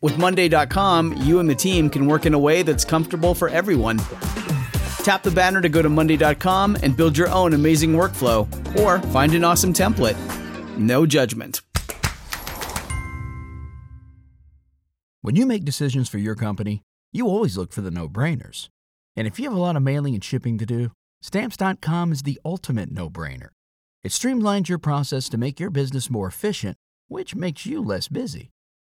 with Monday.com, you and the team can work in a way that's comfortable for everyone. Tap the banner to go to Monday.com and build your own amazing workflow or find an awesome template. No judgment. When you make decisions for your company, you always look for the no brainers. And if you have a lot of mailing and shipping to do, Stamps.com is the ultimate no brainer. It streamlines your process to make your business more efficient, which makes you less busy.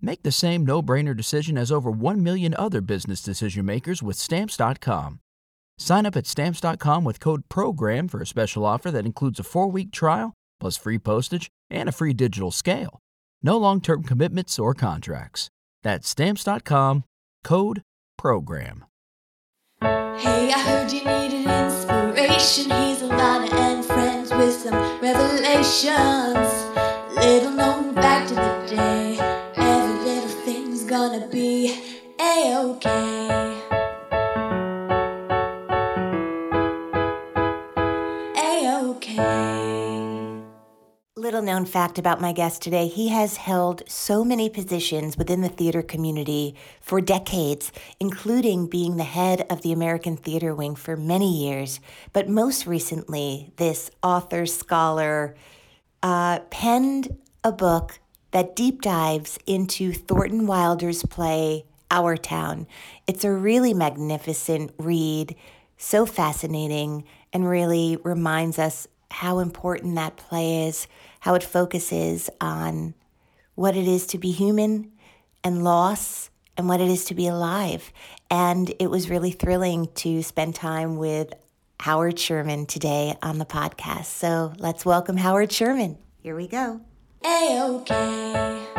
Make the same no brainer decision as over 1 million other business decision makers with Stamps.com. Sign up at Stamps.com with code PROGRAM for a special offer that includes a four week trial, plus free postage and a free digital scale. No long term commitments or contracts. That's Stamps.com, code PROGRAM. Hey, I heard you needed inspiration. He's Ilana and friends with some revelations. Little known a-okay. A-okay. Little known fact about my guest today, he has held so many positions within the theater community for decades, including being the head of the American Theater Wing for many years. But most recently, this author, scholar, uh, penned a book that deep dives into Thornton Wilder's play, Our Town. It's a really magnificent read, so fascinating, and really reminds us how important that play is, how it focuses on what it is to be human and loss and what it is to be alive. And it was really thrilling to spend time with Howard Sherman today on the podcast. So let's welcome Howard Sherman. Here we go. A-OK.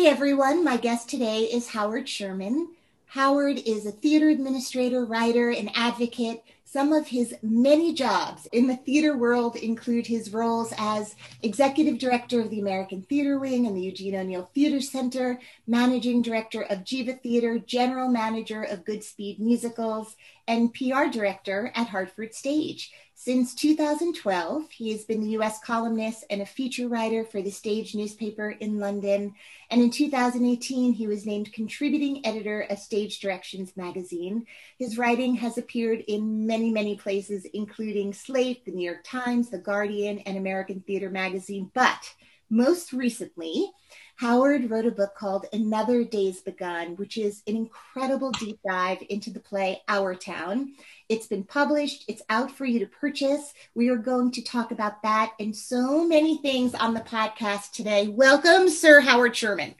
Hey everyone, my guest today is Howard Sherman. Howard is a theater administrator, writer, and advocate some of his many jobs in the theater world include his roles as executive director of the American Theater Wing and the Eugene O'Neill Theater Center, managing director of Geva Theater, general manager of Goodspeed Musicals, and PR director at Hartford Stage. Since 2012, he has been the US columnist and a feature writer for the Stage newspaper in London. And in 2018, he was named contributing editor of Stage Directions magazine. His writing has appeared in many, many places, including Slate, the New York Times, The Guardian, and American Theater magazine. But most recently, Howard wrote a book called Another Day's Begun, which is an incredible deep dive into the play Our Town. It's been published, it's out for you to purchase. We are going to talk about that and so many things on the podcast today. Welcome, Sir Howard Sherman.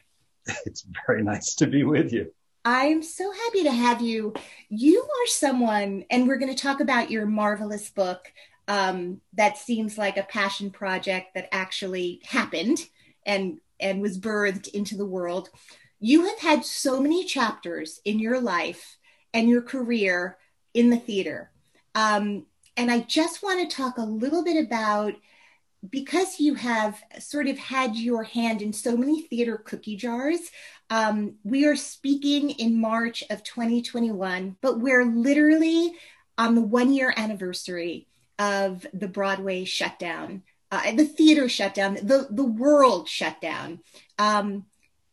It's very nice to be with you. I'm so happy to have you. You are someone, and we're going to talk about your marvelous book um, that seems like a passion project that actually happened and and was birthed into the world. You have had so many chapters in your life and your career in the theater. Um, and I just want to talk a little bit about because you have sort of had your hand in so many theater cookie jars. Um, we are speaking in March of 2021, but we're literally on the one year anniversary of the Broadway shutdown uh, the theater shutdown, the, the world shutdown. Um,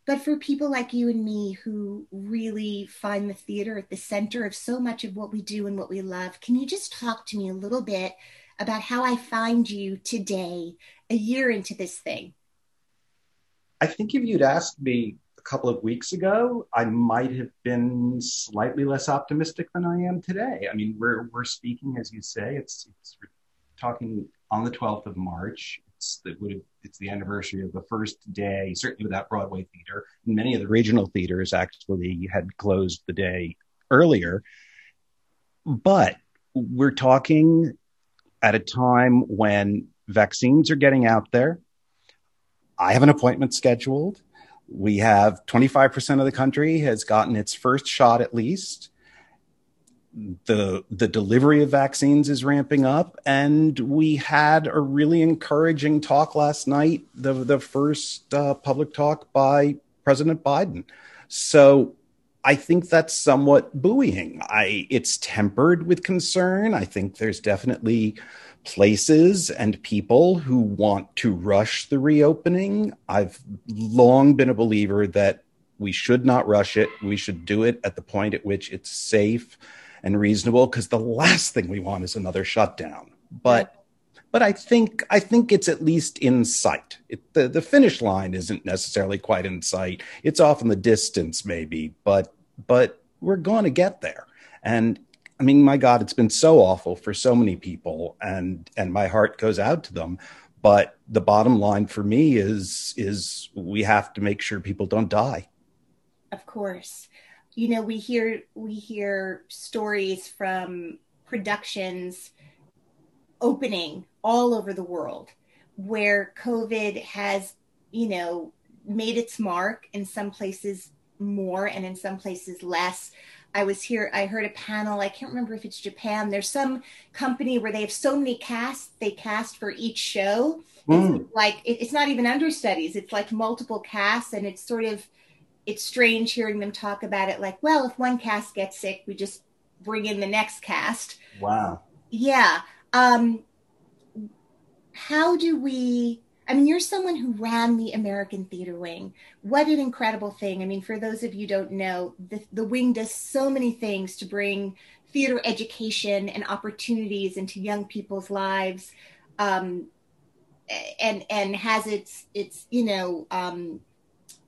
but for people like you and me who really find the theater at the center of so much of what we do and what we love, can you just talk to me a little bit about how I find you today, a year into this thing? I think if you'd asked me a couple of weeks ago, I might have been slightly less optimistic than I am today. I mean, we're we're speaking, as you say, it's, it's talking on the 12th of March. It's the, it's the anniversary of the first day, certainly without Broadway theater. Many of the regional theaters actually had closed the day earlier. But we're talking at a time when vaccines are getting out there. I have an appointment scheduled. We have 25% of the country has gotten its first shot at least the the delivery of vaccines is ramping up. And we had a really encouraging talk last night the the first uh, public talk by president biden. So i think that's somewhat buoying. I it's tempered with concern. I think there's definitely places and people who want to rush the reopening. I've long been a believer that we should not rush it. We should do it at the point at which it's safe and reasonable because the last thing we want is another shutdown. But but I think I think it's at least in sight. It, the the finish line isn't necessarily quite in sight. It's off in the distance, maybe, but but we're going to get there. And I mean, my God, it's been so awful for so many people, and and my heart goes out to them. But the bottom line for me is is we have to make sure people don't die. Of course you know we hear we hear stories from productions opening all over the world where covid has you know made its mark in some places more and in some places less i was here i heard a panel i can't remember if it's japan there's some company where they have so many casts they cast for each show mm. it's like it's not even understudies it's like multiple casts and it's sort of it's strange hearing them talk about it like, well, if one cast gets sick, we just bring in the next cast. Wow. Yeah. Um, how do we? I mean, you're someone who ran the American Theater Wing. What an incredible thing. I mean, for those of you don't know, the, the wing does so many things to bring theater education and opportunities into young people's lives. Um, and and has its its you know um,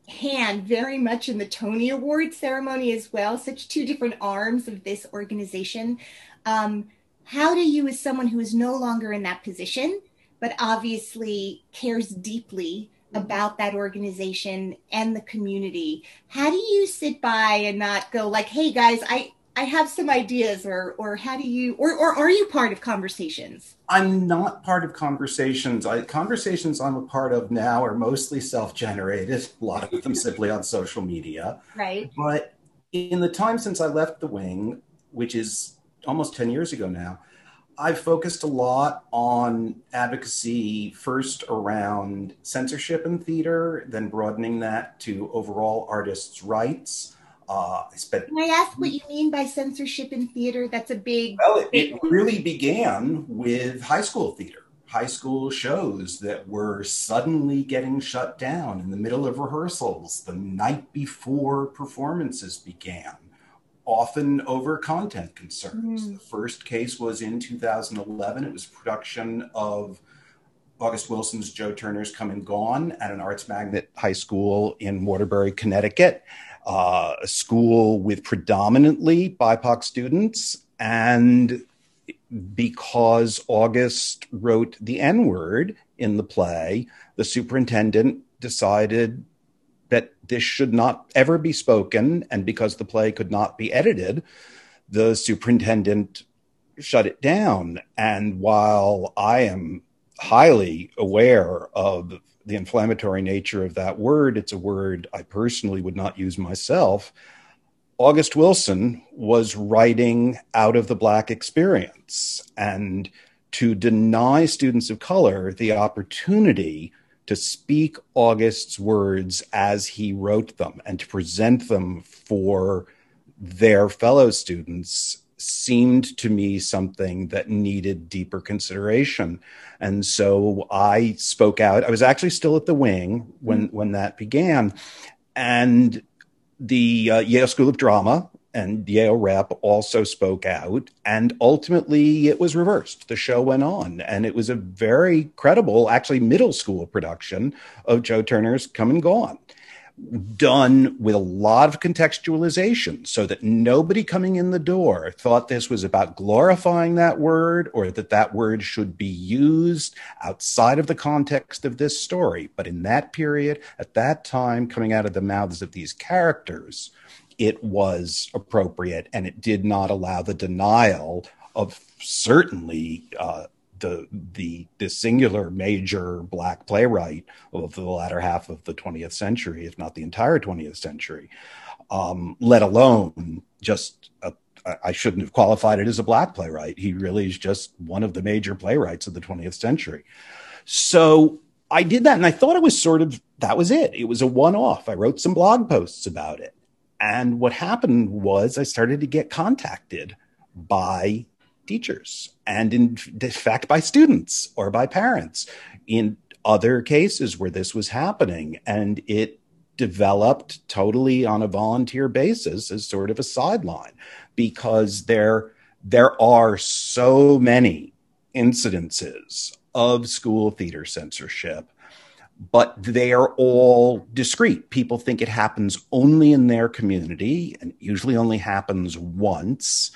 hand very much in the Tony Award ceremony as well, such two different arms of this organization. Um, how do you, as someone who is no longer in that position, but obviously cares deeply about that organization and the community, how do you sit by and not go like, hey guys, I, I have some ideas or or how do you or or are you part of conversations? I'm not part of conversations. I, conversations I'm a part of now are mostly self-generated, a lot of them simply on social media. Right. But in the time since I left the wing, which is almost 10 years ago now, I've focused a lot on advocacy first around censorship in theater, then broadening that to overall artists' rights. Uh. Can I ask what you mean by censorship in theater? That's a big. Well, it, it really began with high school theater, high school shows that were suddenly getting shut down in the middle of rehearsals the night before performances began, often over content concerns. Mm. The first case was in 2011. It was production of August Wilson's Joe Turner's Come and Gone at an arts magnet high school in Waterbury, Connecticut uh, a school with predominantly BIPOC students. And because August wrote the N word in the play, the superintendent decided that this should not ever be spoken. And because the play could not be edited, the superintendent shut it down. And while I am highly aware of the inflammatory nature of that word. It's a word I personally would not use myself. August Wilson was writing out of the Black experience. And to deny students of color the opportunity to speak August's words as he wrote them and to present them for their fellow students seemed to me something that needed deeper consideration. And so I spoke out. I was actually still at the wing when, mm-hmm. when that began. And the uh, Yale School of Drama and Yale Rep also spoke out. And ultimately, it was reversed. The show went on. And it was a very credible, actually, middle school production of Joe Turner's Come and Gone done with a lot of contextualization so that nobody coming in the door thought this was about glorifying that word or that that word should be used outside of the context of this story. But in that period, at that time, coming out of the mouths of these characters, it was appropriate and it did not allow the denial of certainly uh, the the the singular major black playwright of the latter half of the 20th century, if not the entire 20th century, um, let alone just a, I shouldn't have qualified it as a black playwright. He really is just one of the major playwrights of the 20th century. So I did that, and I thought it was sort of that was it. It was a one off. I wrote some blog posts about it. And what happened was I started to get contacted by teachers and in fact by students or by parents in other cases where this was happening and it developed totally on a volunteer basis as sort of a sideline because there there are so many incidences of school theater censorship but they are all discrete. People think it happens only in their community and usually only happens once.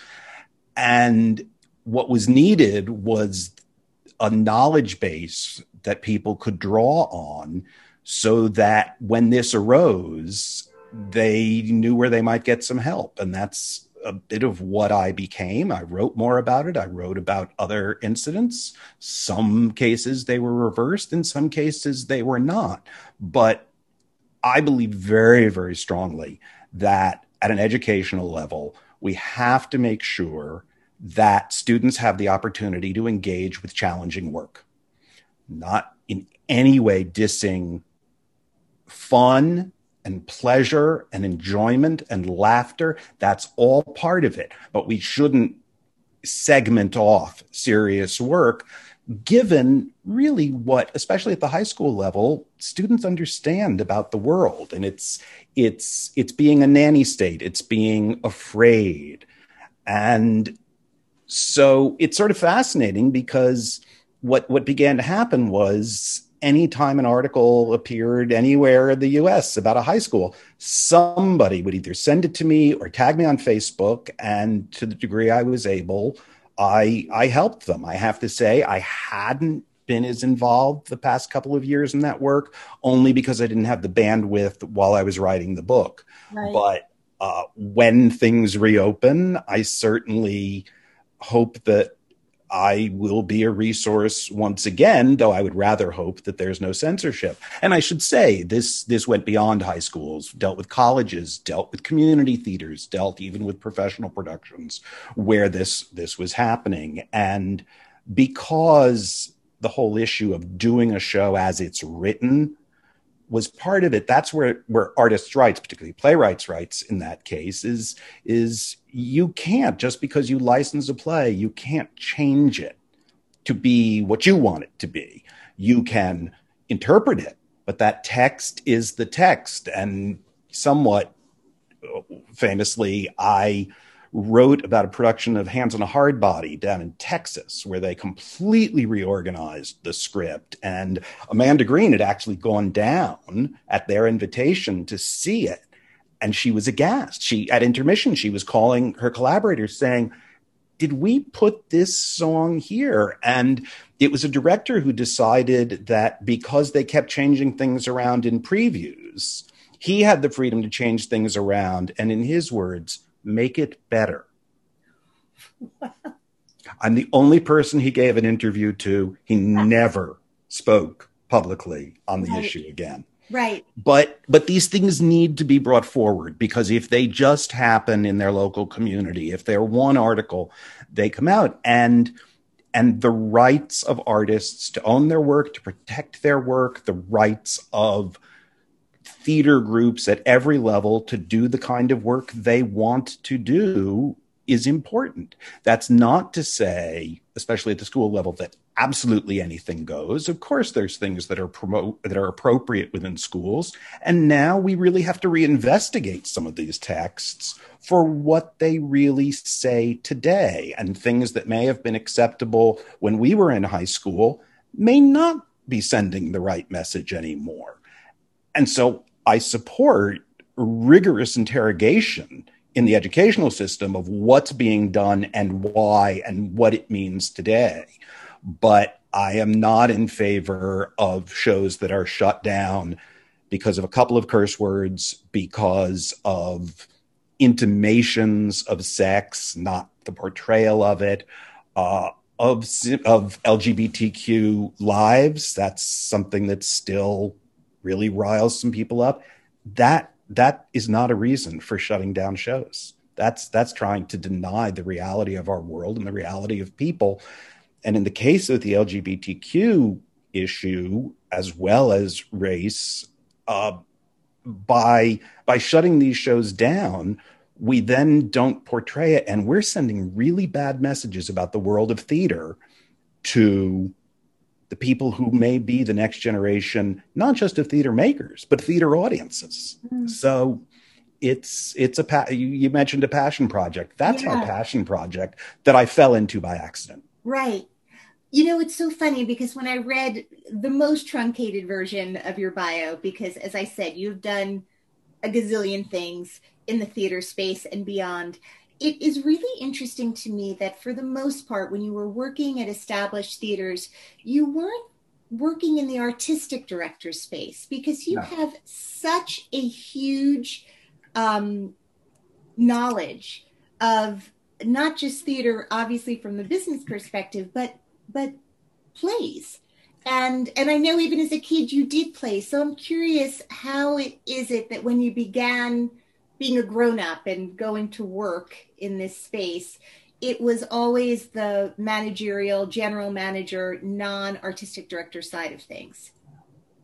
And what was needed was a knowledge base that people could draw on so that when this arose, they knew where they might get some help. And that's a bit of what I became. I wrote more about it. I wrote about other incidents. Some cases they were reversed, in some cases they were not. But I believe very, very strongly that at an educational level, we have to make sure that students have the opportunity to engage with challenging work, not in any way dissing fun and pleasure and enjoyment and laughter. That's all part of it. But we shouldn't segment off serious work given really what especially at the high school level students understand about the world and it's it's it's being a nanny state it's being afraid and so it's sort of fascinating because what what began to happen was anytime an article appeared anywhere in the US about a high school, somebody would either send it to me or tag me on Facebook. And to the degree I was able, I I helped them. I have to say I hadn't been as involved the past couple of years in that work only because I didn't have the bandwidth while I was writing the book. Right. But uh, when things reopen, I certainly hope that I will be a resource once again, though I would rather hope that there's no censorship. And I should say this this went beyond high schools, dealt with colleges, dealt with community theaters, dealt even with professional productions where this this was happening. And because the whole issue of doing a show as it's written was part of it. That's where where artists' rights, particularly playwrights' rights, in that case, is is you can't just because you license a play, you can't change it to be what you want it to be. You can interpret it, but that text is the text, and somewhat uh, famously, I wrote about a production of Hands on a Hard Body down in Texas, where they completely reorganized the script. And Amanda Green had actually gone down at their invitation to see it. And she was aghast. She, at intermission, she was calling her collaborators saying, did we put this song here? And it was a director who decided that because they kept changing things around in previews, he had the freedom to change things around. And in his words, make it better. I'm the only person he gave an interview to. He never spoke publicly on the right. issue again. Right. But but these things need to be brought forward because if they just happen in their local community, if they're one article, they come out and and the rights of artists to own their work, to protect their work, the rights of theater groups at every level to do the kind of work they want to do is important. That's not to say, especially at the school level, that absolutely anything goes. Of course, there's things that are promote that are appropriate within schools, and now we really have to reinvestigate some of these texts for what they really say today, and things that may have been acceptable when we were in high school may not be sending the right message anymore. And so, I support rigorous interrogation in the educational system of what's being done and why and what it means today. But I am not in favor of shows that are shut down because of a couple of curse words, because of intimations of sex, not the portrayal of it, uh, of of LGBTQ lives. That's something that's still really riles some people up. That that is not a reason for shutting down shows. That's that's trying to deny the reality of our world and the reality of people. And in the case of the LGBTQ issue, as well as race, uh, by by shutting these shows down, we then don't portray it, and we're sending really bad messages about the world of theater to the people who may be the next generation, not just of theater makers, but theater audiences. Mm. So it's it's a pa- you, you, mentioned a passion project. That's yeah. my passion project that I fell into by accident. Right. You know, it's so funny because when I read the most truncated version of your bio, because as I said, you've done a gazillion things in the theater space and beyond it is really interesting to me that for the most part, when you were working at established theaters, you weren't working in the artistic director space because you no. have such a huge um, knowledge of not just theater, obviously from the business perspective, but but plays. And and I know even as a kid you did play. So I'm curious how it is it that when you began being a grown up and going to work in this space, it was always the managerial, general manager, non artistic director side of things.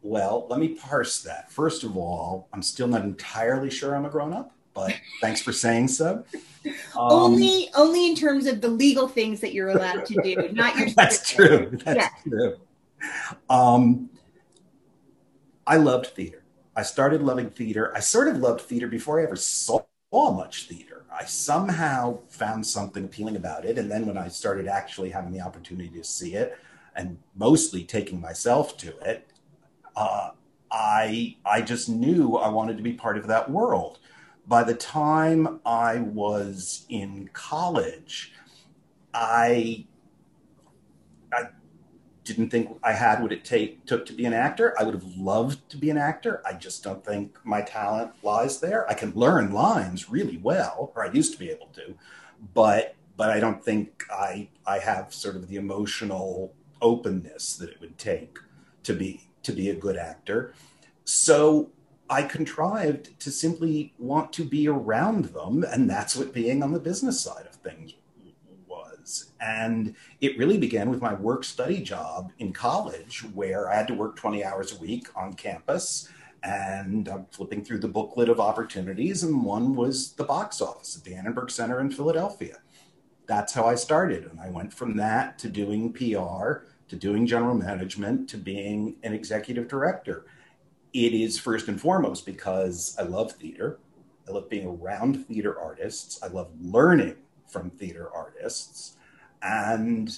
Well, let me parse that. First of all, I'm still not entirely sure I'm a grown up, but thanks for saying so. Um, only, only in terms of the legal things that you're allowed to do, not your. That's true. That's yeah. true. Um, I loved theater. I started loving theater. I sort of loved theater before I ever saw much theater. I somehow found something appealing about it. And then when I started actually having the opportunity to see it and mostly taking myself to it, uh, I, I just knew I wanted to be part of that world. By the time I was in college, I didn't think I had what it take took to be an actor. I would have loved to be an actor. I just don't think my talent lies there. I can learn lines really well, or I used to be able to, but but I don't think I I have sort of the emotional openness that it would take to be to be a good actor. So I contrived to simply want to be around them, and that's what being on the business side of things and it really began with my work study job in college, where I had to work 20 hours a week on campus. And I'm flipping through the booklet of opportunities, and one was the box office at the Annenberg Center in Philadelphia. That's how I started. And I went from that to doing PR, to doing general management, to being an executive director. It is first and foremost because I love theater. I love being around theater artists. I love learning from theater artists and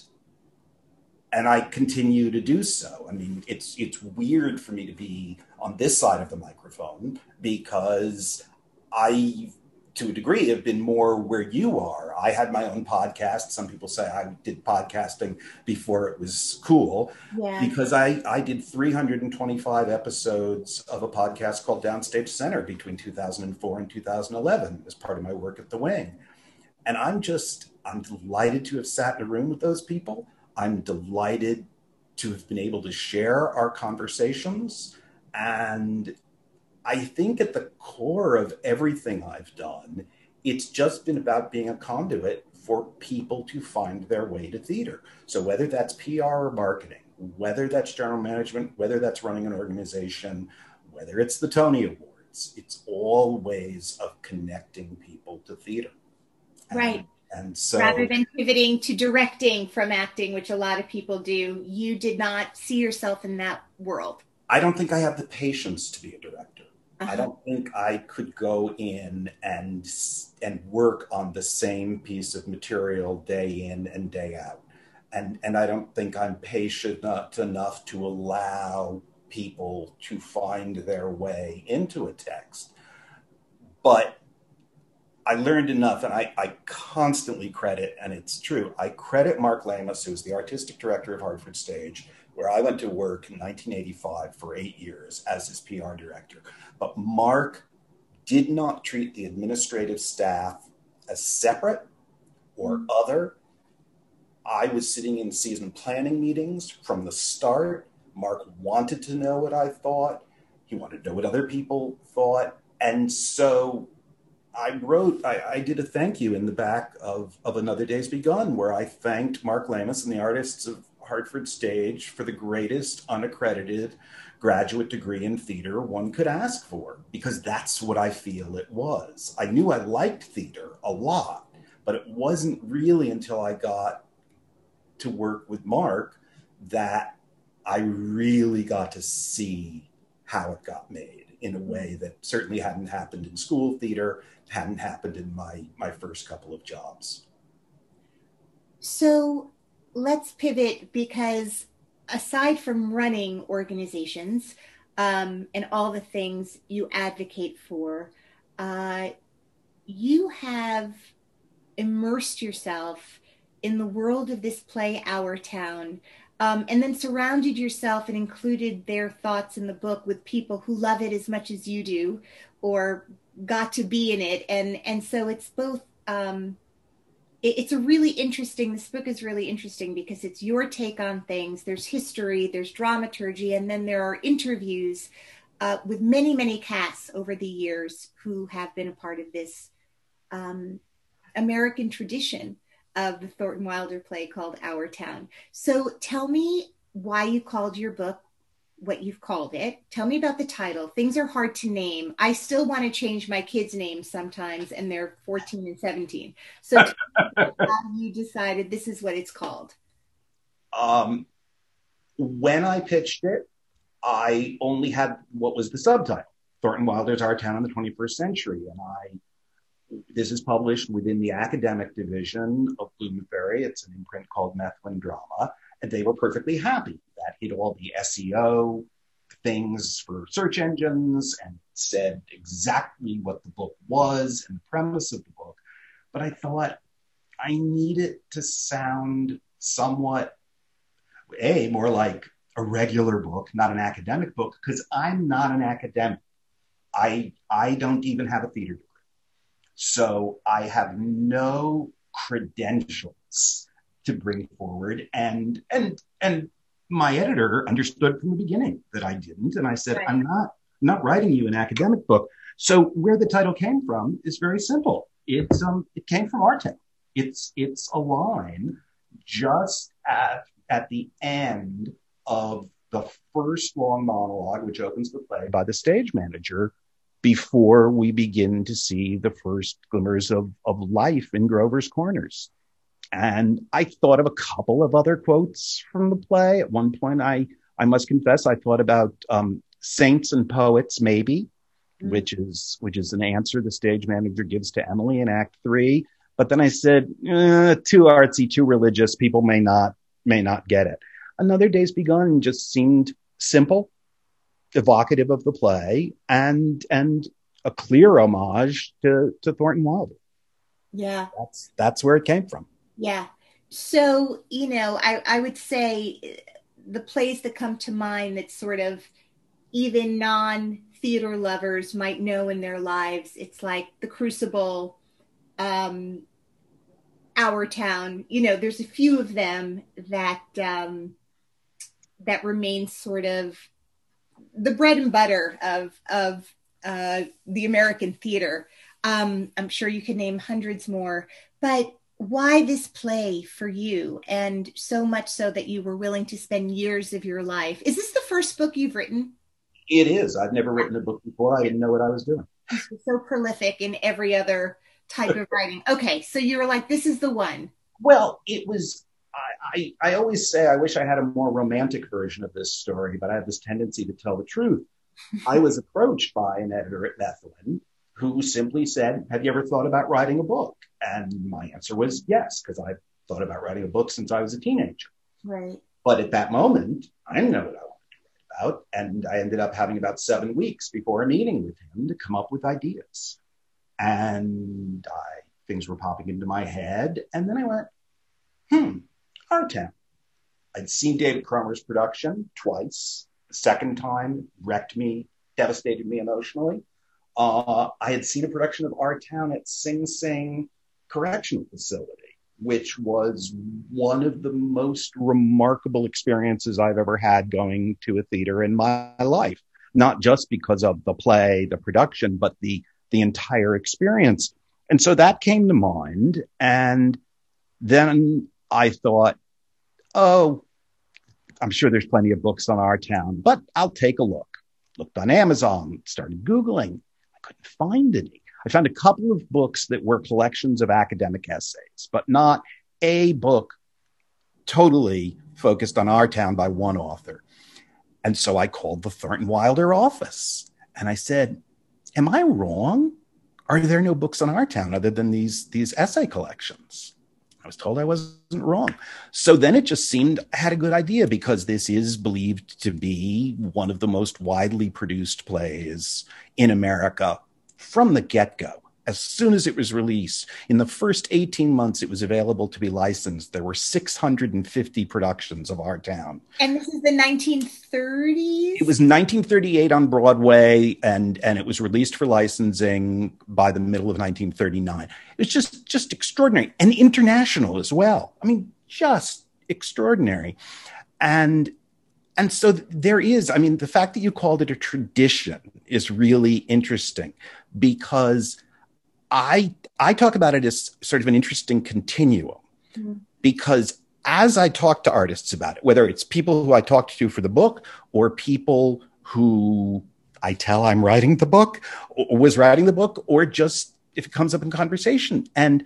and I continue to do so. I mean, it's it's weird for me to be on this side of the microphone because I, to a degree, have been more where you are. I had my own podcast. Some people say I did podcasting before it was cool yeah. because I I did 325 episodes of a podcast called Downstage Center between 2004 and 2011 as part of my work at the Wing, and I'm just I'm delighted to have sat in a room with those people. I'm delighted to have been able to share our conversations. And I think at the core of everything I've done, it's just been about being a conduit for people to find their way to theater. So whether that's PR or marketing, whether that's general management, whether that's running an organization, whether it's the Tony Awards, it's all ways of connecting people to theater. Right And so rather than pivoting to directing from acting, which a lot of people do, you did not see yourself in that world. I don't think I have the patience to be a director. Uh-huh. I don't think I could go in and and work on the same piece of material day in and day out. And and I don't think I'm patient enough, enough to allow people to find their way into a text. But I learned enough, and I, I constantly credit, and it's true, I credit Mark Lamos, who's the artistic director of Hartford Stage, where I went to work in 1985 for eight years as his PR director. But Mark did not treat the administrative staff as separate or mm-hmm. other. I was sitting in season planning meetings from the start. Mark wanted to know what I thought. He wanted to know what other people thought. And so I wrote, I, I, did a thank you in the back of, of Another Day's Begun, where I thanked Mark Lamos and the artists of Hartford Stage for the greatest unaccredited graduate degree in theater one could ask for, because that's what I feel it was. I knew I liked theater a lot, but it wasn't really until I got to work with Mark that I really got to see how it got made in a way that certainly hadn't happened in school theater, hadn't happened in my my first couple of jobs. So let's pivot because aside from running organizations um, and all the things you advocate for, uh, you have immersed yourself in the world of this play, Our Town, um, and then surrounded yourself and included their thoughts in the book with people who love it as much as you do or got to be in it. And and so it's both um, it, it's a really interesting this book is really interesting because it's your take on things. There's history there's dramaturgy and then there are interviews uh, with many many casts over the years who have been a part of this um, american tradition of the Thornton Wilder play called Our Town. So tell me why you called your book what you've called it. Tell me about the title. Things are hard to name. I still want to change my kids' names sometimes, and they're 14 and 17. So how you decided this is what it's called? Um, when I pitched it, I only had what was the subtitle Thornton Wilder's Our Town in the 21st Century. And I this is published within the academic division of Bloomsbury. It's an imprint called Methuen Drama, and they were perfectly happy. That hit all the SEO things for search engines and said exactly what the book was and the premise of the book. But I thought I need it to sound somewhat, A, more like a regular book, not an academic book, because I'm not an academic. I I don't even have a theater degree. So I have no credentials to bring forward. And and and my editor understood from the beginning that I didn't. And I said, right. I'm not not writing you an academic book. So where the title came from is very simple. It's um it came from our town. It's it's a line just at at the end of the first long monologue, which opens the play by the stage manager, before we begin to see the first glimmers of, of life in Grover's Corners. And I thought of a couple of other quotes from the play. At one point, I, I must confess, I thought about um, saints and poets, maybe, mm-hmm. which is which is an answer the stage manager gives to Emily in Act Three. But then I said, eh, too artsy, too religious. People may not may not get it. Another Day's Begun just seemed simple evocative of the play and and a clear homage to to Thornton Wilder. Yeah. That's that's where it came from. Yeah. So, you know, I, I would say the plays that come to mind that sort of even non theater lovers might know in their lives, it's like The Crucible, um, Our Town. You know, there's a few of them that um, that remain sort of the bread and butter of of uh, the American theater. Um, I'm sure you could name hundreds more, but why this play for you, and so much so that you were willing to spend years of your life? Is this the first book you've written? It is. I've never written a book before. I didn't know what I was doing. so prolific in every other type of writing. Okay, so you were like, this is the one. Well, it was. I, I, always say I wish I had a more romantic version of this story, but I have this tendency to tell the truth. I was approached by an editor at Methuen who simply said, Have you ever thought about writing a book? And my answer was yes, because I've thought about writing a book since I was a teenager. Right. But at that moment, I didn't know what I wanted to write about. And I ended up having about seven weeks before a meeting with him to come up with ideas. And I, things were popping into my head. And then I went, hmm, Our Town. I'd seen David Cromer's production twice. The second time wrecked me, devastated me emotionally. Uh, I had seen a production of Our Town at Sing Sing Correctional Facility, which was one of the most remarkable experiences I've ever had going to a theater in my life. Not just because of the play, the production, but the the entire experience. And so that came to mind. And then I thought, oh, I'm sure there's plenty of books on our town, but I'll take a look. Looked on Amazon, started Googling. I couldn't find any. I found a couple of books that were collections of academic essays, but not a book totally focused on our town by one author. And so I called the Thornton Wilder office and I said, Am I wrong? Are there no books on our town other than these, these essay collections? I was told I wasn't wrong. So then it just seemed I had a good idea because this is believed to be one of the most widely produced plays in America from the get go as soon as it was released, in the first 18 months it was available to be licensed, there were 650 productions of Our Town. And this is the 1930s? It was 1938 on Broadway, and, and it was released for licensing by the middle of 1939. It was just, just extraordinary and international as well. I mean, just extraordinary. And and so there is, I mean, the fact that you called it a tradition is really interesting because I I talk about it as sort of an interesting continuum mm-hmm. because as I talk to artists about it, whether it's people who I talked to for the book or people who I tell I'm writing the book or was writing the book, or just if it comes up in conversation. And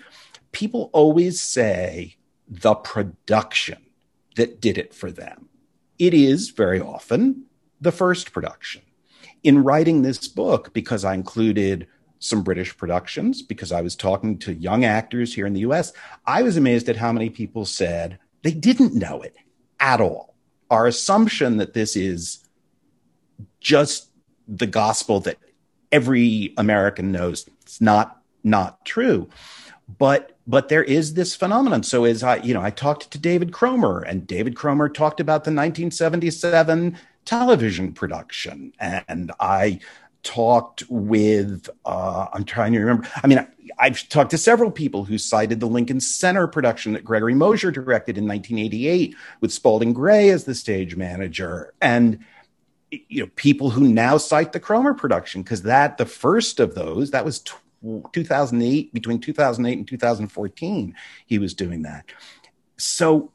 people always say the production that did it for them. It is very often the first production. In writing this book, because I included some British productions because I was talking to young actors here in the US. I was amazed at how many people said they didn't know it at all. Our assumption that this is just the gospel that every American knows it's not not true. But but there is this phenomenon. So as I, you know, I talked to David Cromer, and David Cromer talked about the 1977 television production, and I talked with, uh, I'm trying to remember. I mean, I, have talked to several people who cited the Lincoln Center production that Gregory Mosher directed in 1988 with Spalding Gray as the stage manager. And, you know, people who now cite the Cromer production, because that, the first of those, that was 2008, between 2008 and 2014, he was doing that. So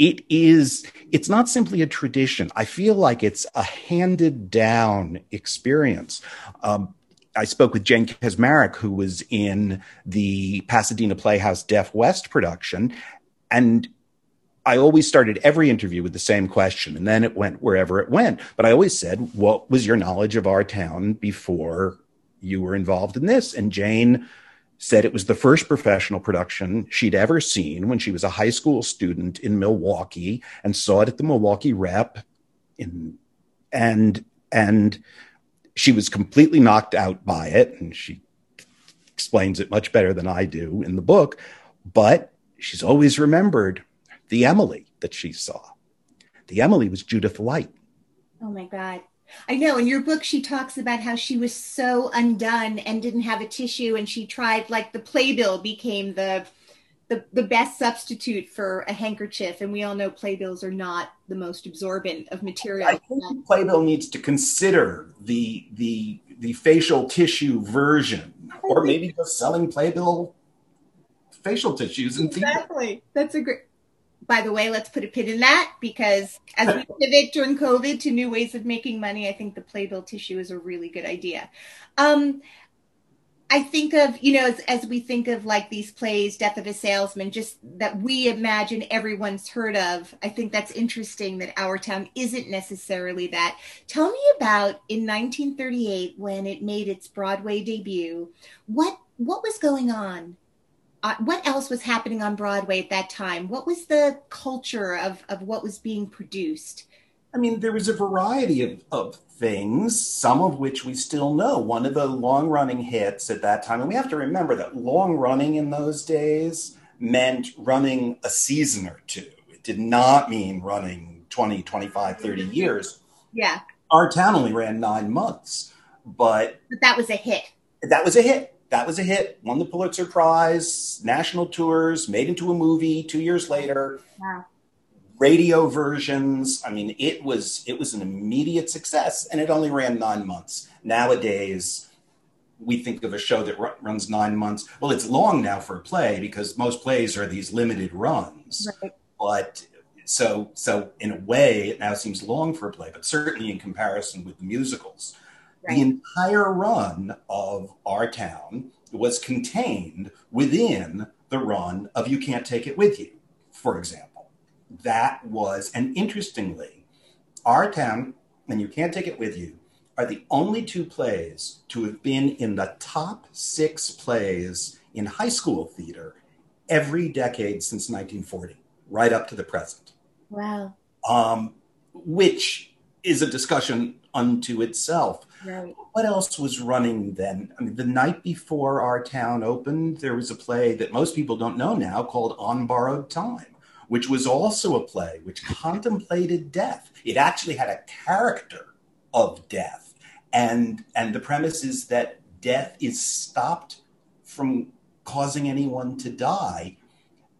it is it's not simply a tradition i feel like it's a handed down experience um, I spoke with Jane Kaczmarek, who was in the Pasadena Playhouse Deaf West production. And I always started every interview with the same question, and then it went wherever it went. But I always said, What was your knowledge of our town before you were involved in this? And Jane said it was the first professional production she'd ever seen when she was a high school student in Milwaukee and saw it at the Milwaukee Rep. In and and she was completely knocked out by it and she explains it much better than I do in the book but she's always remembered the Emily that she saw. The Emily was Judith Light. Oh my god I know in your book she talks about how she was so undone and didn't have a tissue and she tried like the playbill became the the, the best substitute for a handkerchief and we all know playbills are not the most absorbent of material. I think playbill needs to consider the the the facial tissue version or maybe just selling playbill facial tissues and exactly. That's a great by the way, let's put a pin in that because as we pivot during COVID to new ways of making money, I think the playbill tissue is a really good idea. Um, I think of, you know, as, as, we think of like these plays, Death of a Salesman, just that we imagine everyone's heard of. I think that's interesting that Our Town isn't necessarily that. Tell me about in 1938 when it made its Broadway debut. What what was going on? Uh, what else was happening on Broadway at that time? What was the culture of of what was being produced? I mean, there was a variety of, of things, some of which we still know. One of the long running hits at that time, and we have to remember that long running in those days meant running a season or two. It did not mean running 20, 25, 30 years. Yeah. Our town only ran nine months, but. But that was a hit. That was a hit. That was a hit. Won the Pulitzer Prize, national tours, made into a movie two years later. Wow radio versions. I mean, it was it was an immediate success, and it only ran nine months. Nowadays, we think of a show that r- runs nine months. Well, it's long now for a play because most plays are these limited runs. Right. But so so in a way, it now seems long for a play, but certainly in comparison with the musicals, right. the entire run of Our Town was contained within the run of You Can't Take It With You, for example that was, and interestingly, Our Town and You Can't Take It With You are the only two plays to have been in the top six plays in high school theater every decade since 1940, right up to the present. Wow. Um, which is a discussion unto itself. Right. What else was running then? I mean, the night before our town opened, there was a play that most people don't know now called On Borrowed Time which was also a play which contemplated death. It actually had a character of death. And, and the premise is that death is stopped from causing anyone to die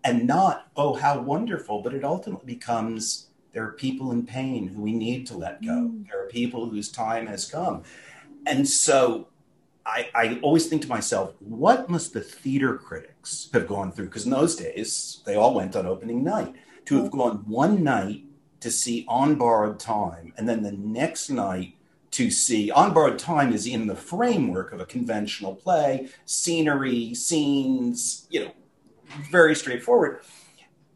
and not, oh, how wonderful, but it ultimately becomes there are people in pain who we need to let go. Mm. There are people whose time has come. And so I, I, always think to myself, what must the theater critics have gone through? Because in those days, they all went on opening night. To have gone one night to see On Borrowed Time, and then the next night to see On Borrowed Time is in the framework of a conventional play, scenery, scenes, you know, very straightforward.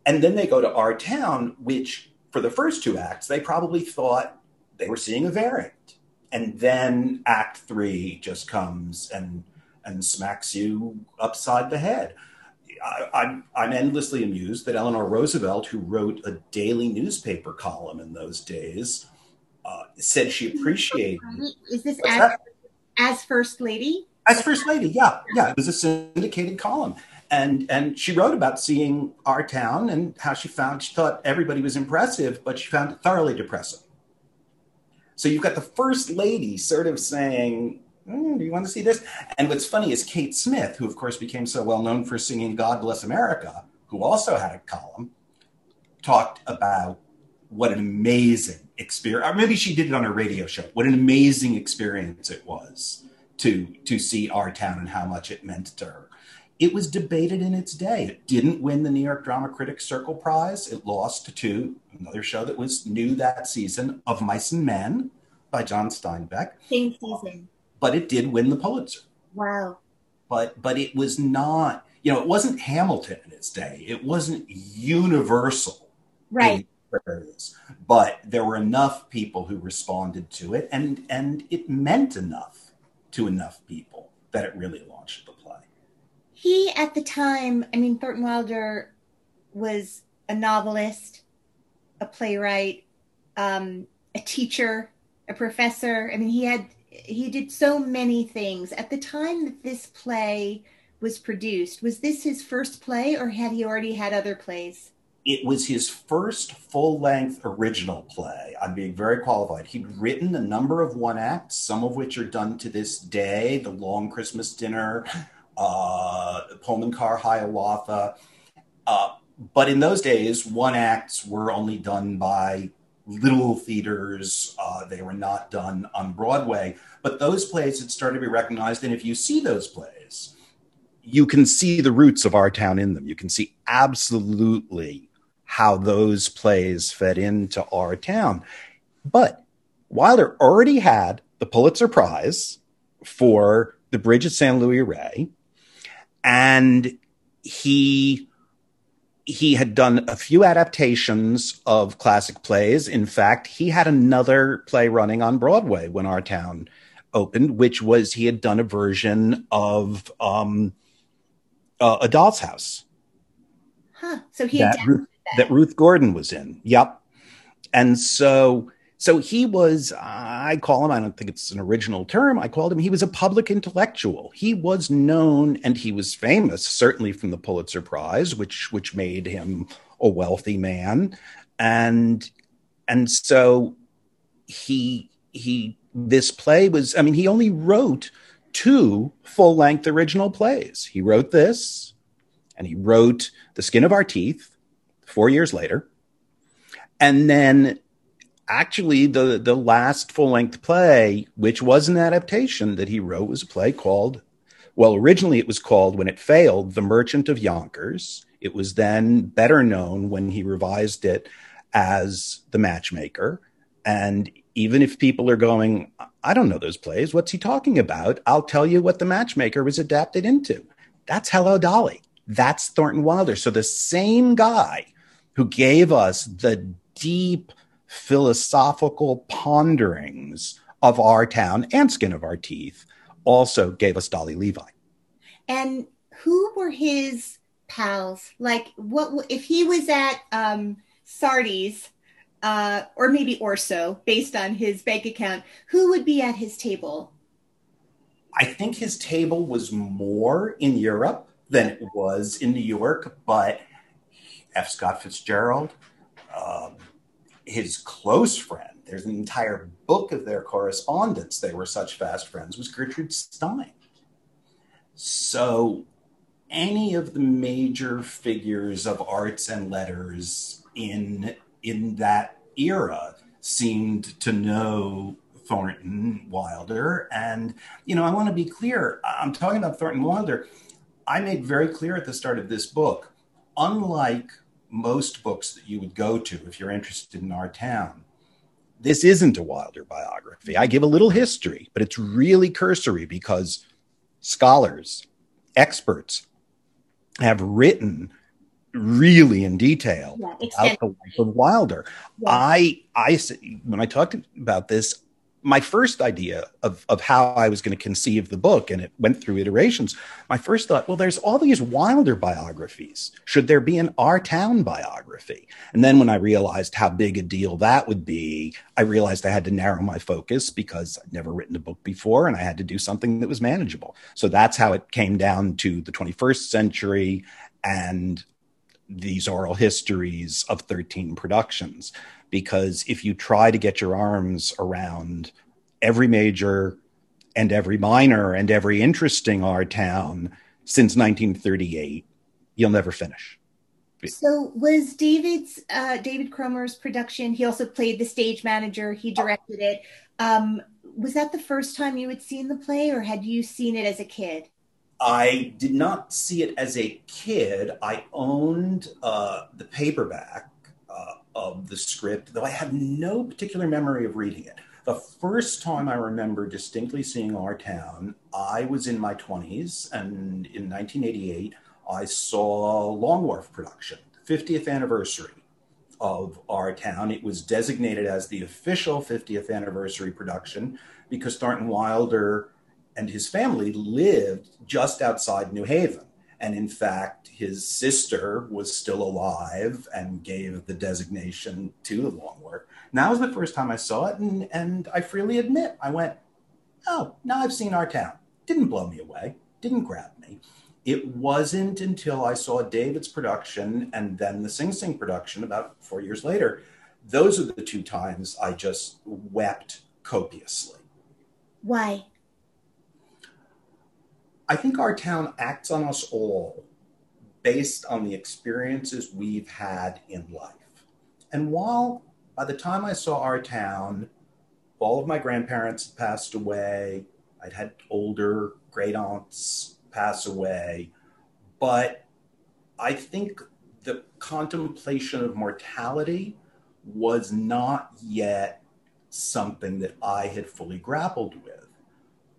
And then they go to Our Town, which for the first two acts, they probably thought they were seeing a variant and then act three just comes and and smacks you upside the head I, I'm, I'm endlessly amused that Eleanor Roosevelt, who wrote a daily newspaper column in those days, uh, said she appreciated. Is this as, as, First Lady? As First Lady, yeah, yeah. It was a syndicated column, and and she wrote about seeing our town and how she found she thought everybody was impressive, but she found it thoroughly depressing. So you've got the first lady sort of saying, mm, Do you want to see this? And what's funny is Kate Smith, who of course became so well known for singing God Bless America, who also had a column, talked about what an amazing experience, or maybe she did it on a radio show, what an amazing experience it was to, to see our town and how much it meant to her. It was debated in its day. It didn't win the New York Drama Critics Circle Prize. It lost to another show that was new that season, Of Mice and Men by John Steinbeck. Same season. But it did win the Pulitzer. Wow. But but it was not, you know, it wasn't Hamilton in its day. It wasn't universal. Right. But there were enough people who responded to it and and it meant enough to enough people that it really he at the time i mean thornton wilder was a novelist a playwright um, a teacher a professor i mean he had he did so many things at the time that this play was produced was this his first play or had he already had other plays it was his first full length original play. I'm being very qualified. He'd written a number of one acts, some of which are done to this day The Long Christmas Dinner, uh, Pullman Car Hiawatha. Uh, but in those days, one acts were only done by little theaters. Uh, they were not done on Broadway. But those plays had started to be recognized. And if you see those plays, you can see the roots of our town in them. You can see absolutely how those plays fed into our town. But Wilder already had the Pulitzer Prize for The Bridge at San Luis Rey, and he he had done a few adaptations of classic plays. In fact, he had another play running on Broadway when our town opened, which was he had done a version of um, uh, A Doll's House. Huh. So he that that. that Ruth Gordon was in. Yep. And so so he was, I call him, I don't think it's an original term. I called him, he was a public intellectual. He was known and he was famous, certainly from the Pulitzer Prize, which, which made him a wealthy man. And, and so he, he, this play was, I mean, he only wrote two full length original plays. He wrote this and he wrote The Skin of Our Teeth four years later. And then actually the the last full length play, which was an adaptation that he wrote, was a play called. Well, originally it was called when it failed, The Merchant of Yonkers. It was then better known when he revised it as The Matchmaker. And even if people are going, I don't know those plays, what's he talking about? I'll tell you what The Matchmaker was adapted into. That's Hello Dolly. That's Thornton Wilder. So the same guy who gave us the deep philosophical ponderings of our town and skin of our teeth also gave us Dolly Levi. And who were his pals? Like, what if he was at um, Sardi's, uh, or maybe Orso, based on his bank account? Who would be at his table? I think his table was more in Europe than it was in New York, but F. Scott Fitzgerald, um, his close friend, there's an entire book of their correspondence, they were such fast friends, was Gertrude Stein. So any of the major figures of arts and letters in in that era seemed to know Thornton Wilder. And, you know, I want to be clear. I'm talking about Thornton Wilder. I made very clear at the start of this book, unlike most books that you would go to if you're interested in our town. This isn't a Wilder biography. I give a little history, but it's really cursory because scholars, experts have written really in detail yeah, about the life of Wilder. Yeah. I, I, when I talked about this, my first idea of, of how I was going to conceive the book, and it went through iterations. My first thought, well, there's all these Wilder biographies. Should there be an Our Town biography? And then when I realized how big a deal that would be, I realized I had to narrow my focus because I'd never written a book before and I had to do something that was manageable. So that's how it came down to the 21st century and these oral histories of 13 productions because if you try to get your arms around every major and every minor and every interesting Our Town since 1938, you'll never finish. So was David's uh, David Cromer's production? He also played the stage manager. He directed it. Um, was that the first time you had seen the play, or had you seen it as a kid? I did not see it as a kid. I owned uh, the paperback of the script, though I have no particular memory of reading it. The first time I remember distinctly seeing Our Town, I was in my 20s, and in 1988, I saw Long Wharf production, 50th anniversary of Our Town. It was designated as the official 50th anniversary production because Thornton Wilder and his family lived just outside New Haven. And in fact, his sister was still alive and gave the designation to the Long Wharf. And that was the first time I saw it. And, and I freely admit, I went, oh, now I've seen our town. Didn't blow me away, didn't grab me. It wasn't until I saw David's production and then the Sing Sing production about four years later. Those are the two times I just wept copiously. Why? I think our town acts on us all based on the experiences we've had in life. And while by the time I saw our town, all of my grandparents had passed away, I'd had older great aunts pass away, but I think the contemplation of mortality was not yet something that I had fully grappled with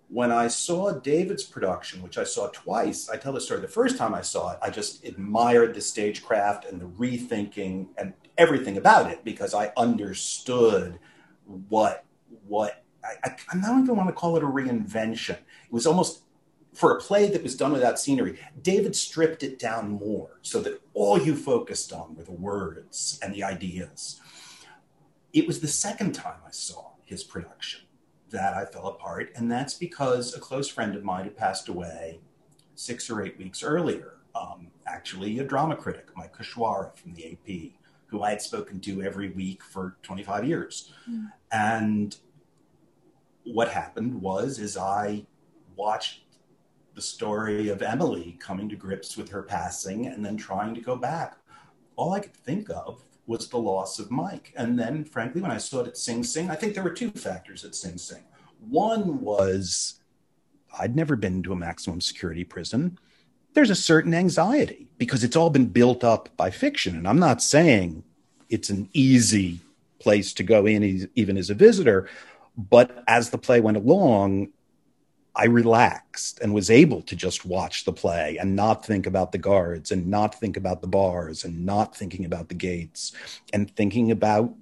when I saw David's production, which I saw twice, I tell the story. The first time I saw it, I just admired the stagecraft and the rethinking and everything about it because I understood what what I, I, I don't even want to call it a reinvention. It was almost for a play that was done without scenery. David stripped it down more so that all you focused on were the words and the ideas. It was the second time I saw his production that I fell apart. And that's because a close friend of mine had passed away six or eight weeks earlier. Um, actually, a drama critic, Mike Kuchwara from the AP, who I had spoken to every week for 25 years. Mm. And what happened was, is I watched the story of Emily coming to grips with her passing and then trying to go back. All I could think of was the loss of Mike. And then, frankly, when I saw it at Sing Sing, I think there were two factors at Sing Sing. One was I'd never been to a maximum security prison. There's a certain anxiety because it's all been built up by fiction. And I'm not saying it's an easy place to go in, even as a visitor. But as the play went along, I relaxed and was able to just watch the play and not think about the guards and not think about the bars and not thinking about the gates and thinking about,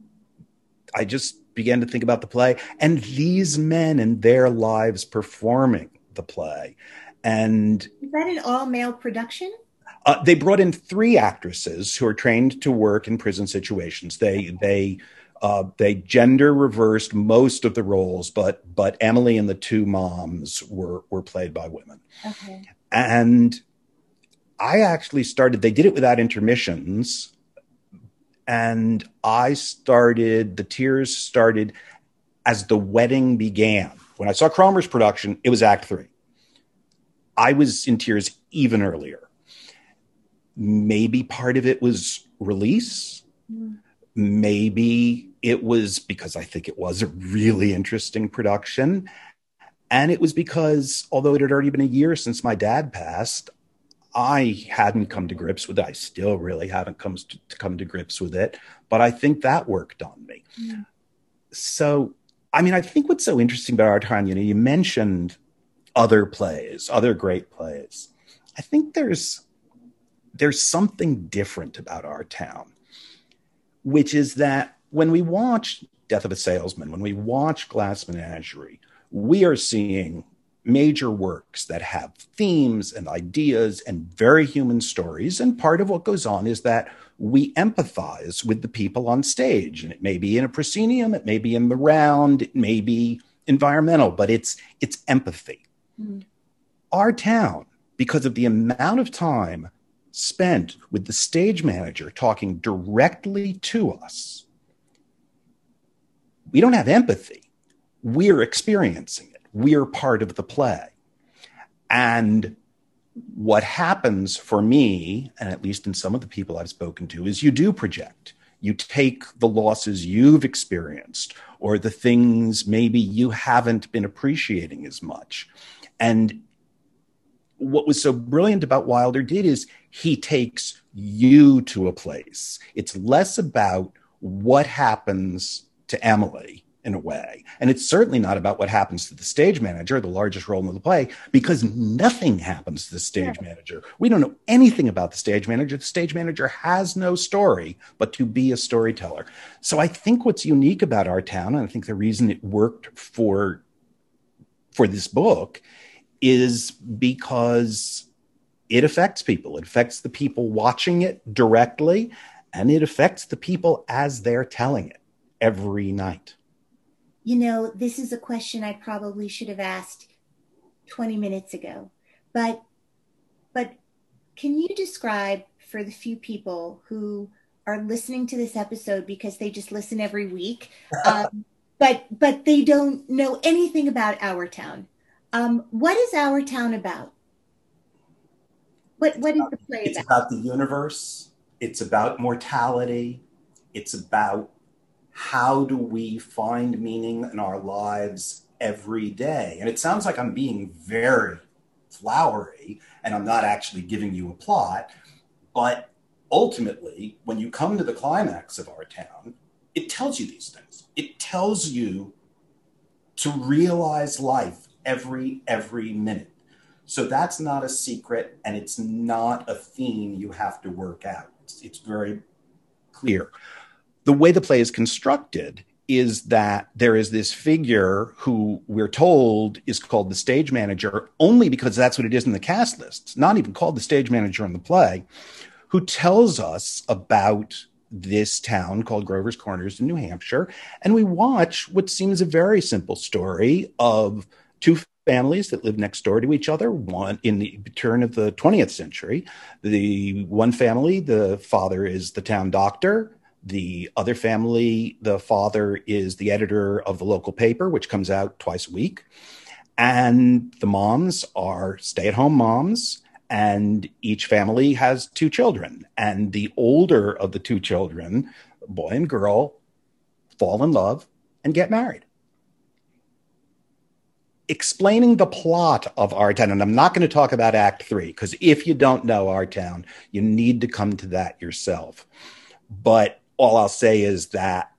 I just began to think about the play and these men and their lives performing the play. And is that an all male production? Uh, they brought in three actresses who are trained to work in prison situations. They, they, uh, they gender reversed most of the roles, but but Emily and the two moms were were played by women. Okay. And I actually started. They did it without intermissions, and I started. The tears started as the wedding began. When I saw Cromer's production, it was Act Three. I was in tears even earlier. Maybe part of it was release. Mm. Maybe it was because I think it was a really interesting production. And it was because, although it had already been a year since my dad passed, I hadn't come to grips with it. I still really haven't come to, to come to grips with it, but I think that worked on me. Yeah. So, I mean, I think what's so interesting about our time, you know, you mentioned other plays, other great plays. I think there's there's something different about our town, which is that when we watch Death of a Salesman, when we watch Glass Menagerie, we are seeing major works that have themes and ideas and very human stories. And part of what goes on is that we empathize with the people on stage. And it may be in a proscenium, it may be in the round, it may be environmental, but it's it's empathy. Mm-hmm. Our town, because of the amount of time spent with the stage manager talking directly to us, we don't have empathy. We're experiencing it. We're part of the play. And what happens for me, and at least in some of the people I've spoken to, is you do project. You take the losses you've experienced or the things maybe you haven't been appreciating as much. And what was so brilliant about Wilder did is he takes you to a place. It's less about what happens to Emily in a way. And it's certainly not about what happens to the stage manager, the largest role in the play, because nothing happens to the stage yeah. manager. We don't know anything about the stage manager. The stage manager has no story but to be a storyteller. So I think what's unique about our town, and I think the reason it worked for for this book is because it affects people. It affects the people watching it directly, and it affects the people as they're telling it every night? You know, this is a question I probably should have asked 20 minutes ago. But but can you describe for the few people who are listening to this episode because they just listen every week, um, but but they don't know anything about our town. Um, what is our town about? What what is the play it's about? It's about the universe. It's about mortality. It's about how do we find meaning in our lives every day? And it sounds like I'm being very flowery and I'm not actually giving you a plot, but ultimately, when you come to the climax of our town, it tells you these things. It tells you to realize life every every minute. So that's not a secret, and it's not a theme you have to work out. It's, it's very clear. The way the play is constructed is that there is this figure who we're told is called the stage manager only because that's what it is in the cast list. Not even called the stage manager in the play, who tells us about this town called Grover's Corners in New Hampshire. And we watch what seems a very simple story of two families that live next door to each other. One in the turn of the 20th century, the one family, the father is the town doctor the other family, the father is the editor of the local paper, which comes out twice a week. And the moms are stay at home moms, and each family has two children. And the older of the two children, boy and girl, fall in love and get married. Explaining the plot of Our Town, and I'm not going to talk about Act Three, because if you don't know Our Town, you need to come to that yourself. But all I'll say is that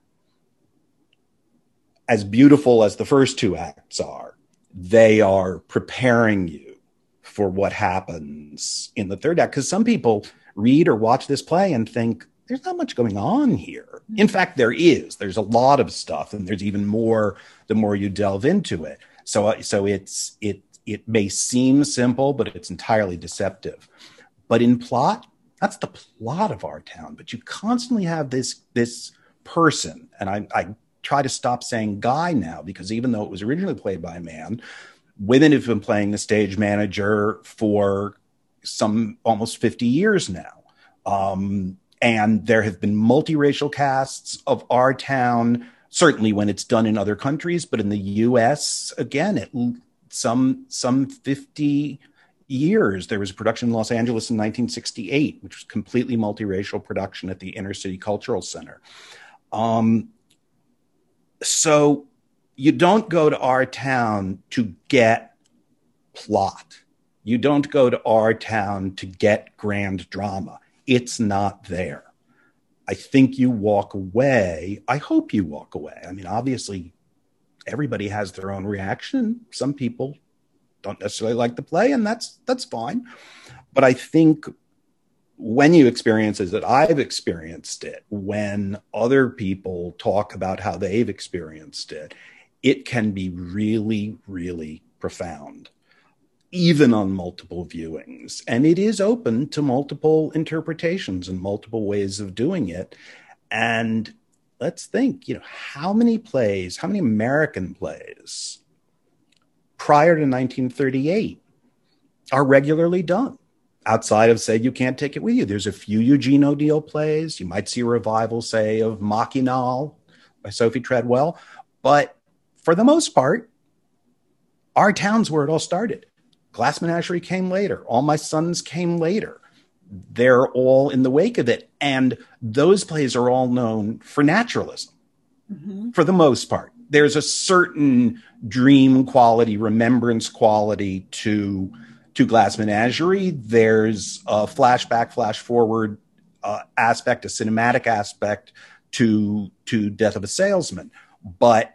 as beautiful as the first two acts are, they are preparing you for what happens in the third act. Because some people read or watch this play and think there's not much going on here. Mm-hmm. In fact, there is. There's a lot of stuff, and there's even more the more you delve into it. So, uh, so it's it it may seem simple, but it's entirely deceptive. But in plot, that's the plot of our town. But you constantly have this this person, and I, I try to stop saying guy now because even though it was originally played by a man, women have been playing the stage manager for some almost 50 years now. Um, and there have been multiracial casts of our town, certainly when it's done in other countries, but in the US, again, it, some some 50 years. There was a production in Los Angeles in 1968, which was completely multiracial production at the Inner City Cultural Center. Um, so you don't go to our town to get plot. You don't go to our town to get grand drama. It's not there. I think you walk away. I hope you walk away. I mean, obviously, everybody has their own reaction. Some people don't necessarily like the play, and that's that's fine. But I think when you experience it, that I've experienced it, when other people talk about how they've experienced it, it can be really, really profound, even on multiple viewings. And it is open to multiple interpretations and multiple ways of doing it. And let's think, you know, how many plays, how many American plays prior to 1938 are regularly done outside of say you can't take it with you. There's a few eugene o'neill plays. You might see a revival say of Machinal by sophie treadwell. But for the most part our town's where it all started glass menagerie came later. All my sons came later. They're all in the wake of it. And those plays are all known for naturalism mm-hmm. for the most part there's a certain dream quality, remembrance quality to to Glass Menagerie. There's a flashback, flash forward uh, aspect, a cinematic aspect to to Death of a Salesman, but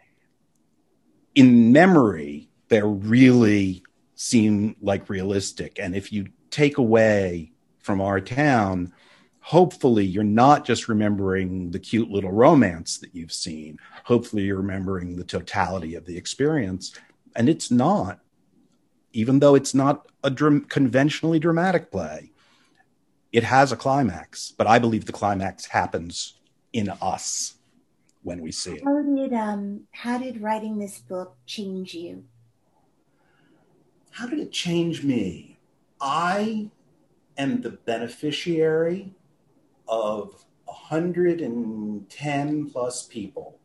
in memory, they really seem like realistic. And if you take away from our town hopefully you're not just remembering the cute little romance that you've seen. Hopefully you're remembering the totality of the experience. And it's not, even though it's not a dram- conventionally dramatic play, it has a climax. But I believe the climax happens in us when we see it. How did um how did writing this book change you? How did it change me? I am the beneficiary of 110 plus people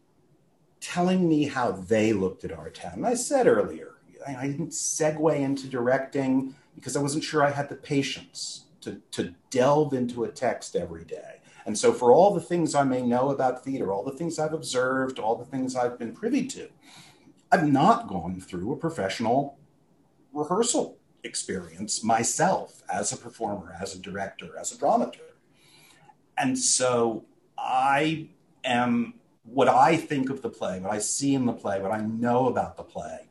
telling me how they looked at our town. And I said earlier, I didn't segue into directing because I wasn't sure I had the patience to, to delve into a text every day. And so, for all the things I may know about theater, all the things I've observed, all the things I've been privy to, I've not gone through a professional rehearsal experience myself as a performer, as a director, as a dramaturg. And so I am what I think of the play, what I see in the play, what I know about the play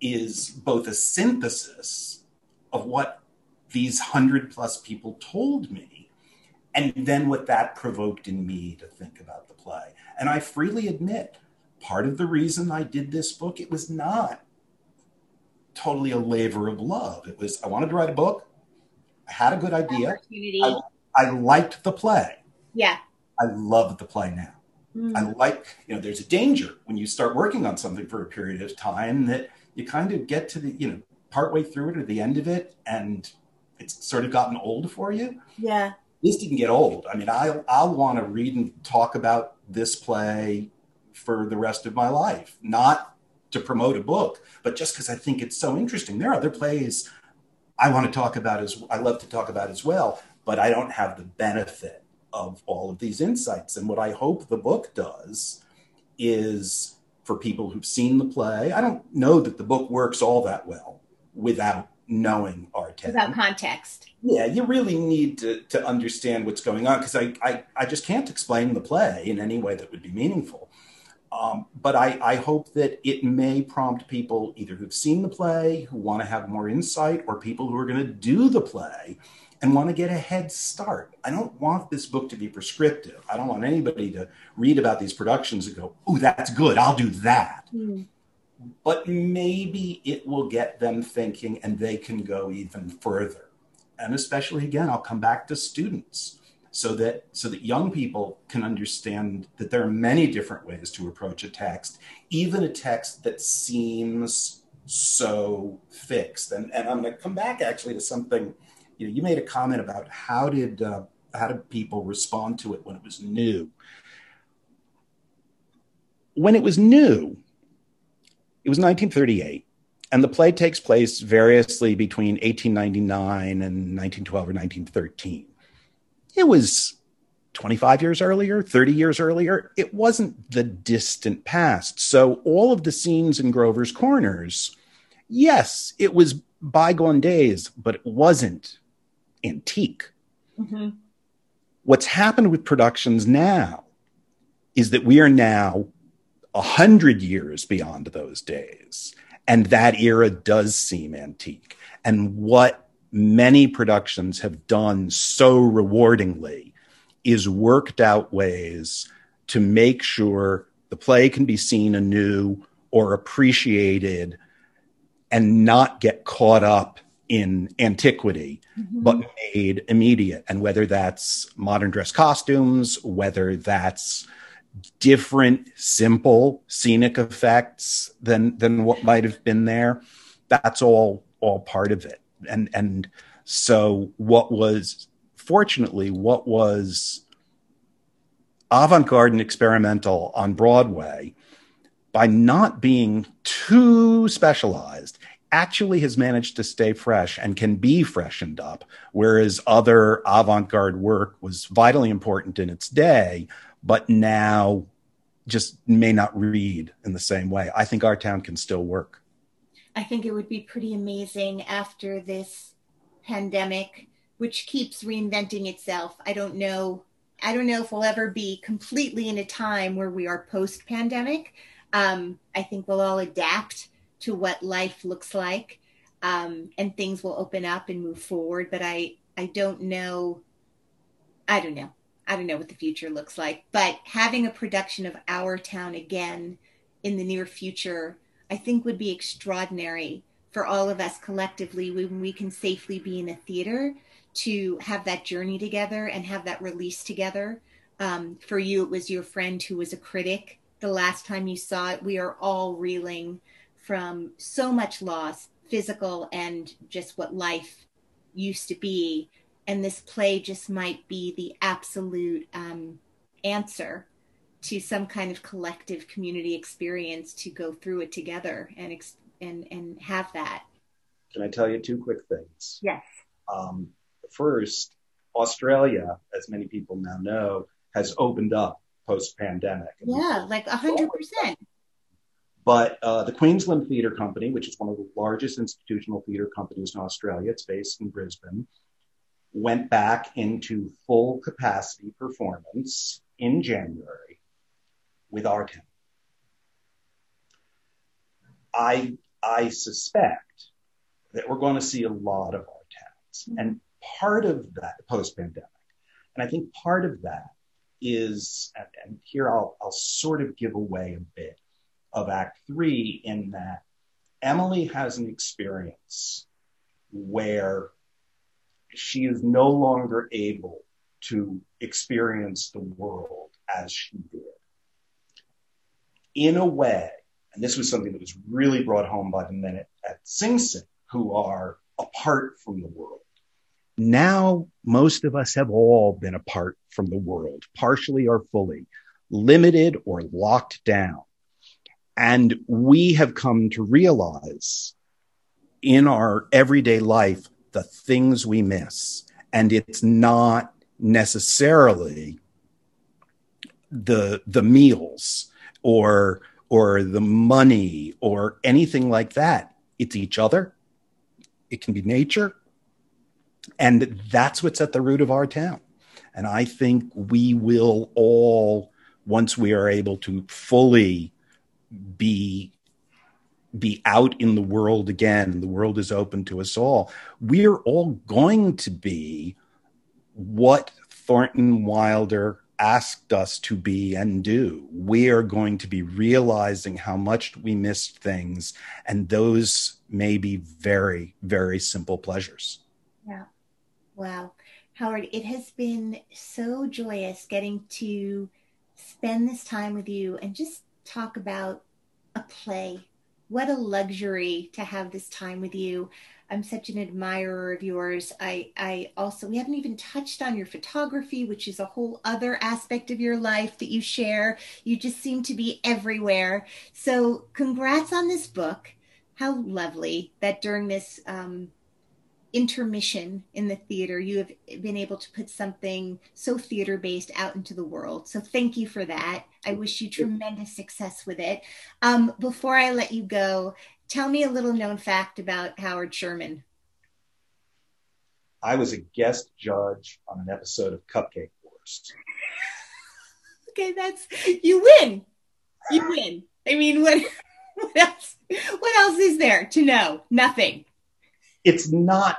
is both a synthesis of what these hundred plus people told me, and then what that provoked in me to think about the play. And I freely admit, part of the reason I did this book, it was not totally a labor of love. It was, I wanted to write a book. I had a good idea. I, I liked the play. Yeah. I love the play now. Mm. I like, you know, there's a danger when you start working on something for a period of time that you kind of get to the, you know, partway through it or the end of it and it's sort of gotten old for you. Yeah. This didn't get old. I mean, I I'll want to read and talk about this play for the rest of my life, not to promote a book, but just because I think it's so interesting. There are other plays I want to talk about as I love to talk about as well, but I don't have the benefit of all of these insights. And what I hope the book does is for people who've seen the play. I don't know that the book works all that well without knowing our text. Without context. Yeah, you really need to, to understand what's going on because I, I, I just can't explain the play in any way that would be meaningful. Um, but I, I hope that it may prompt people either who've seen the play, who want to have more insight, or people who are going to do the play and want to get a head start. I don't want this book to be prescriptive. I don't want anybody to read about these productions and go, oh, that's good, I'll do that. Mm. But maybe it will get them thinking and they can go even further. And especially, again, I'll come back to students so that so that young people can understand that there are many different ways to approach a text, even a text that seems so fixed. And, and I'm going to come back actually to something you, know, you made a comment about how did uh, how did people respond to it when it was new. When it was new, it was 1938, and the play takes place variously between 1899 and 1912 or 1913 it was 25 years earlier, 30 years earlier. It wasn't the distant past. So all of the scenes in Grover's Corners, yes, it was bygone days, but it wasn't antique. Mm-hmm. What's happened with productions now is that we are now a hundred years beyond those days. And that era does seem antique. And what many productions have done so rewardingly is worked out ways to make sure the play can be seen anew or appreciated and not get caught up in antiquity, mm-hmm. but made immediate. And whether that's modern dress costumes, whether that's different, simple scenic effects than than what might have been there, that's all all part of it and and so what was fortunately what was avant-garde and experimental on Broadway by not being too specialized actually has managed to stay fresh and can be freshened up whereas other avant-garde work was vitally important in its day but now just may not read in the same way i think our town can still work I think it would be pretty amazing after this pandemic, which keeps reinventing itself. I don't know. I don't know if we'll ever be completely in a time where we are post pandemic. Um, I think we'll all adapt to what life looks like um, and things will open up and move forward. But I, I don't know. I don't know. I don't know what the future looks like. But having a production of Our Town again in the near future I think would be extraordinary for all of us collectively when we can safely be in a theater to have that journey together and have that release together. Um, for you, it was your friend who was a critic. The last time you saw it, we are all reeling from so much loss, physical and just what life used to be. And this play just might be the absolute um, answer to some kind of collective community experience to go through it together and ex- and and have that. Can I tell you two quick things? Yes. Um, first, Australia, as many people now know, has opened up post pandemic. Yeah, like a hundred percent. But uh, the Queensland Theatre Company, which is one of the largest institutional theatre companies in Australia, it's based in Brisbane, went back into full capacity performance in January with our town. I I suspect that we're going to see a lot of our towns. And part of that post pandemic, and I think part of that is, and here I'll, I'll sort of give away a bit of Act Three in that Emily has an experience where she is no longer able to experience the world as she did. In a way, and this was something that was really brought home by the men at, at Sing Sing, who are apart from the world. Now, most of us have all been apart from the world, partially or fully, limited or locked down. And we have come to realize in our everyday life the things we miss. And it's not necessarily the the meals or or the money or anything like that. It's each other. It can be nature. And that's what's at the root of our town. And I think we will all, once we are able to fully be be out in the world again, the world is open to us all, we're all going to be what Thornton Wilder asked us to be and do. We are going to be realizing how much we missed things, and those may be very, very simple pleasures. Yeah. Wow. Howard, it has been so joyous getting to spend this time with you and just talk about a play. What a luxury to have this time with you. I'm such an admirer of yours. I, I also, we haven't even touched on your photography, which is a whole other aspect of your life that you share. You just seem to be everywhere. So, congrats on this book. How lovely that during this um, intermission in the theater, you have been able to put something so theater based out into the world. So thank you for that. I wish you tremendous success with it. Um, before I let you go, tell me a little known fact about Howard Sherman. I was a guest judge on an episode of Cupcake Wars. okay, that's you win. You win. I mean, what, what else? What else is there to know? Nothing it's not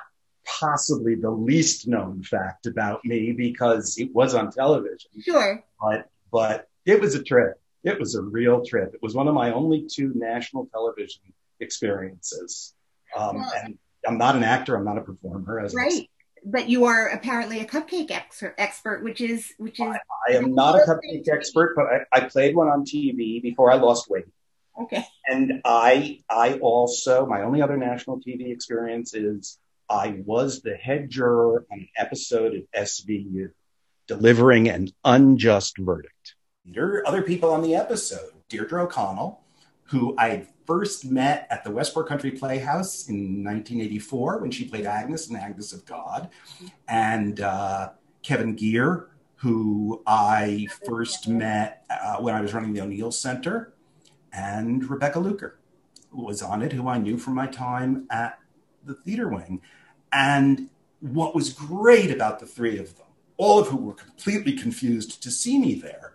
possibly the least known fact about me because it was on television. Sure. But but it was a trip. It was a real trip. It was one of my only two national television experiences. Um, well, and I'm not an actor. I'm not a performer. As right. But you are apparently a cupcake ex- expert, which is which is. I, I am not a cupcake expert, but I, I played one on TV before I lost weight. Okay. And I I also my only other national TV experience is I was the head juror on an episode of SVU, delivering an unjust verdict. There are other people on the episode. Deirdre O'Connell, who I first met at the Westport Country Playhouse in 1984 when she played Agnes in Agnes of God, and uh, Kevin Geer, who I first met uh, when I was running the O'Neill Center, and Rebecca Luker, who was on it, who I knew from my time at the theater wing. And what was great about the three of them, all of who were completely confused to see me there,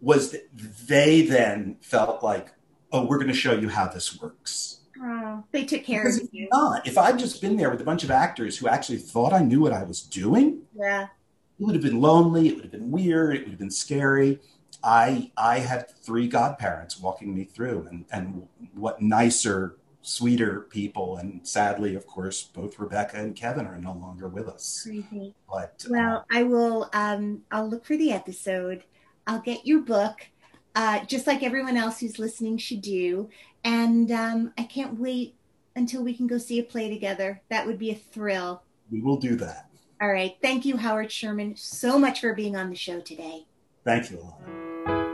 was that they then felt like, oh, we're going to show you how this works. Oh, they took care because of you. Not. If I'd just been there with a bunch of actors who actually thought I knew what I was doing, yeah, it would have been lonely. It would have been weird. It would have been scary. I I had three godparents walking me through, and and what nicer sweeter people. And sadly, of course, both Rebecca and Kevin are no longer with us. Crazy. But well, uh, I will. Um, I'll look for the episode. I'll get your book, uh, just like everyone else who's listening should do. And um, I can't wait until we can go see a play together. That would be a thrill. We will do that. All right. Thank you, Howard Sherman, so much for being on the show today. Thank you, Ilana.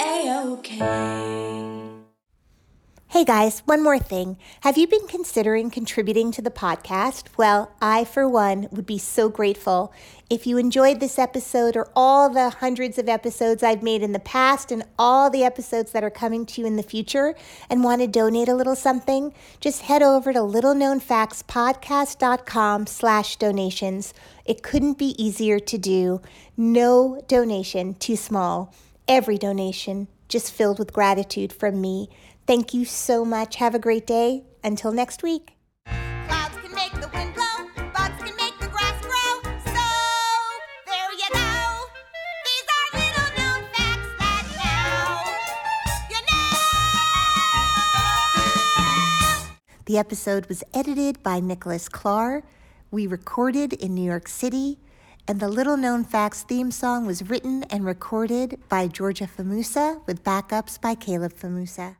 A-OK. Hey guys, one more thing. Have you been considering contributing to the podcast? Well, I, for one, would be so grateful if you enjoyed this episode or all the hundreds of episodes I've made in the past and all the episodes that are coming to you in the future and want to donate a little something. Just head over to littleknownfactspodcast.com slash donations. It couldn't be easier to do. No donation too small. Every donation just filled with gratitude from me. Thank you so much. Have a great day. Until next week. Clouds can make the wind blow, bugs can make the grass grow. So there you go. These are little known facts that now you know. The episode was edited by Nicholas Clark. We recorded in New York City. And the Little Known Facts theme song was written and recorded by Georgia Famusa with backups by Caleb Famusa.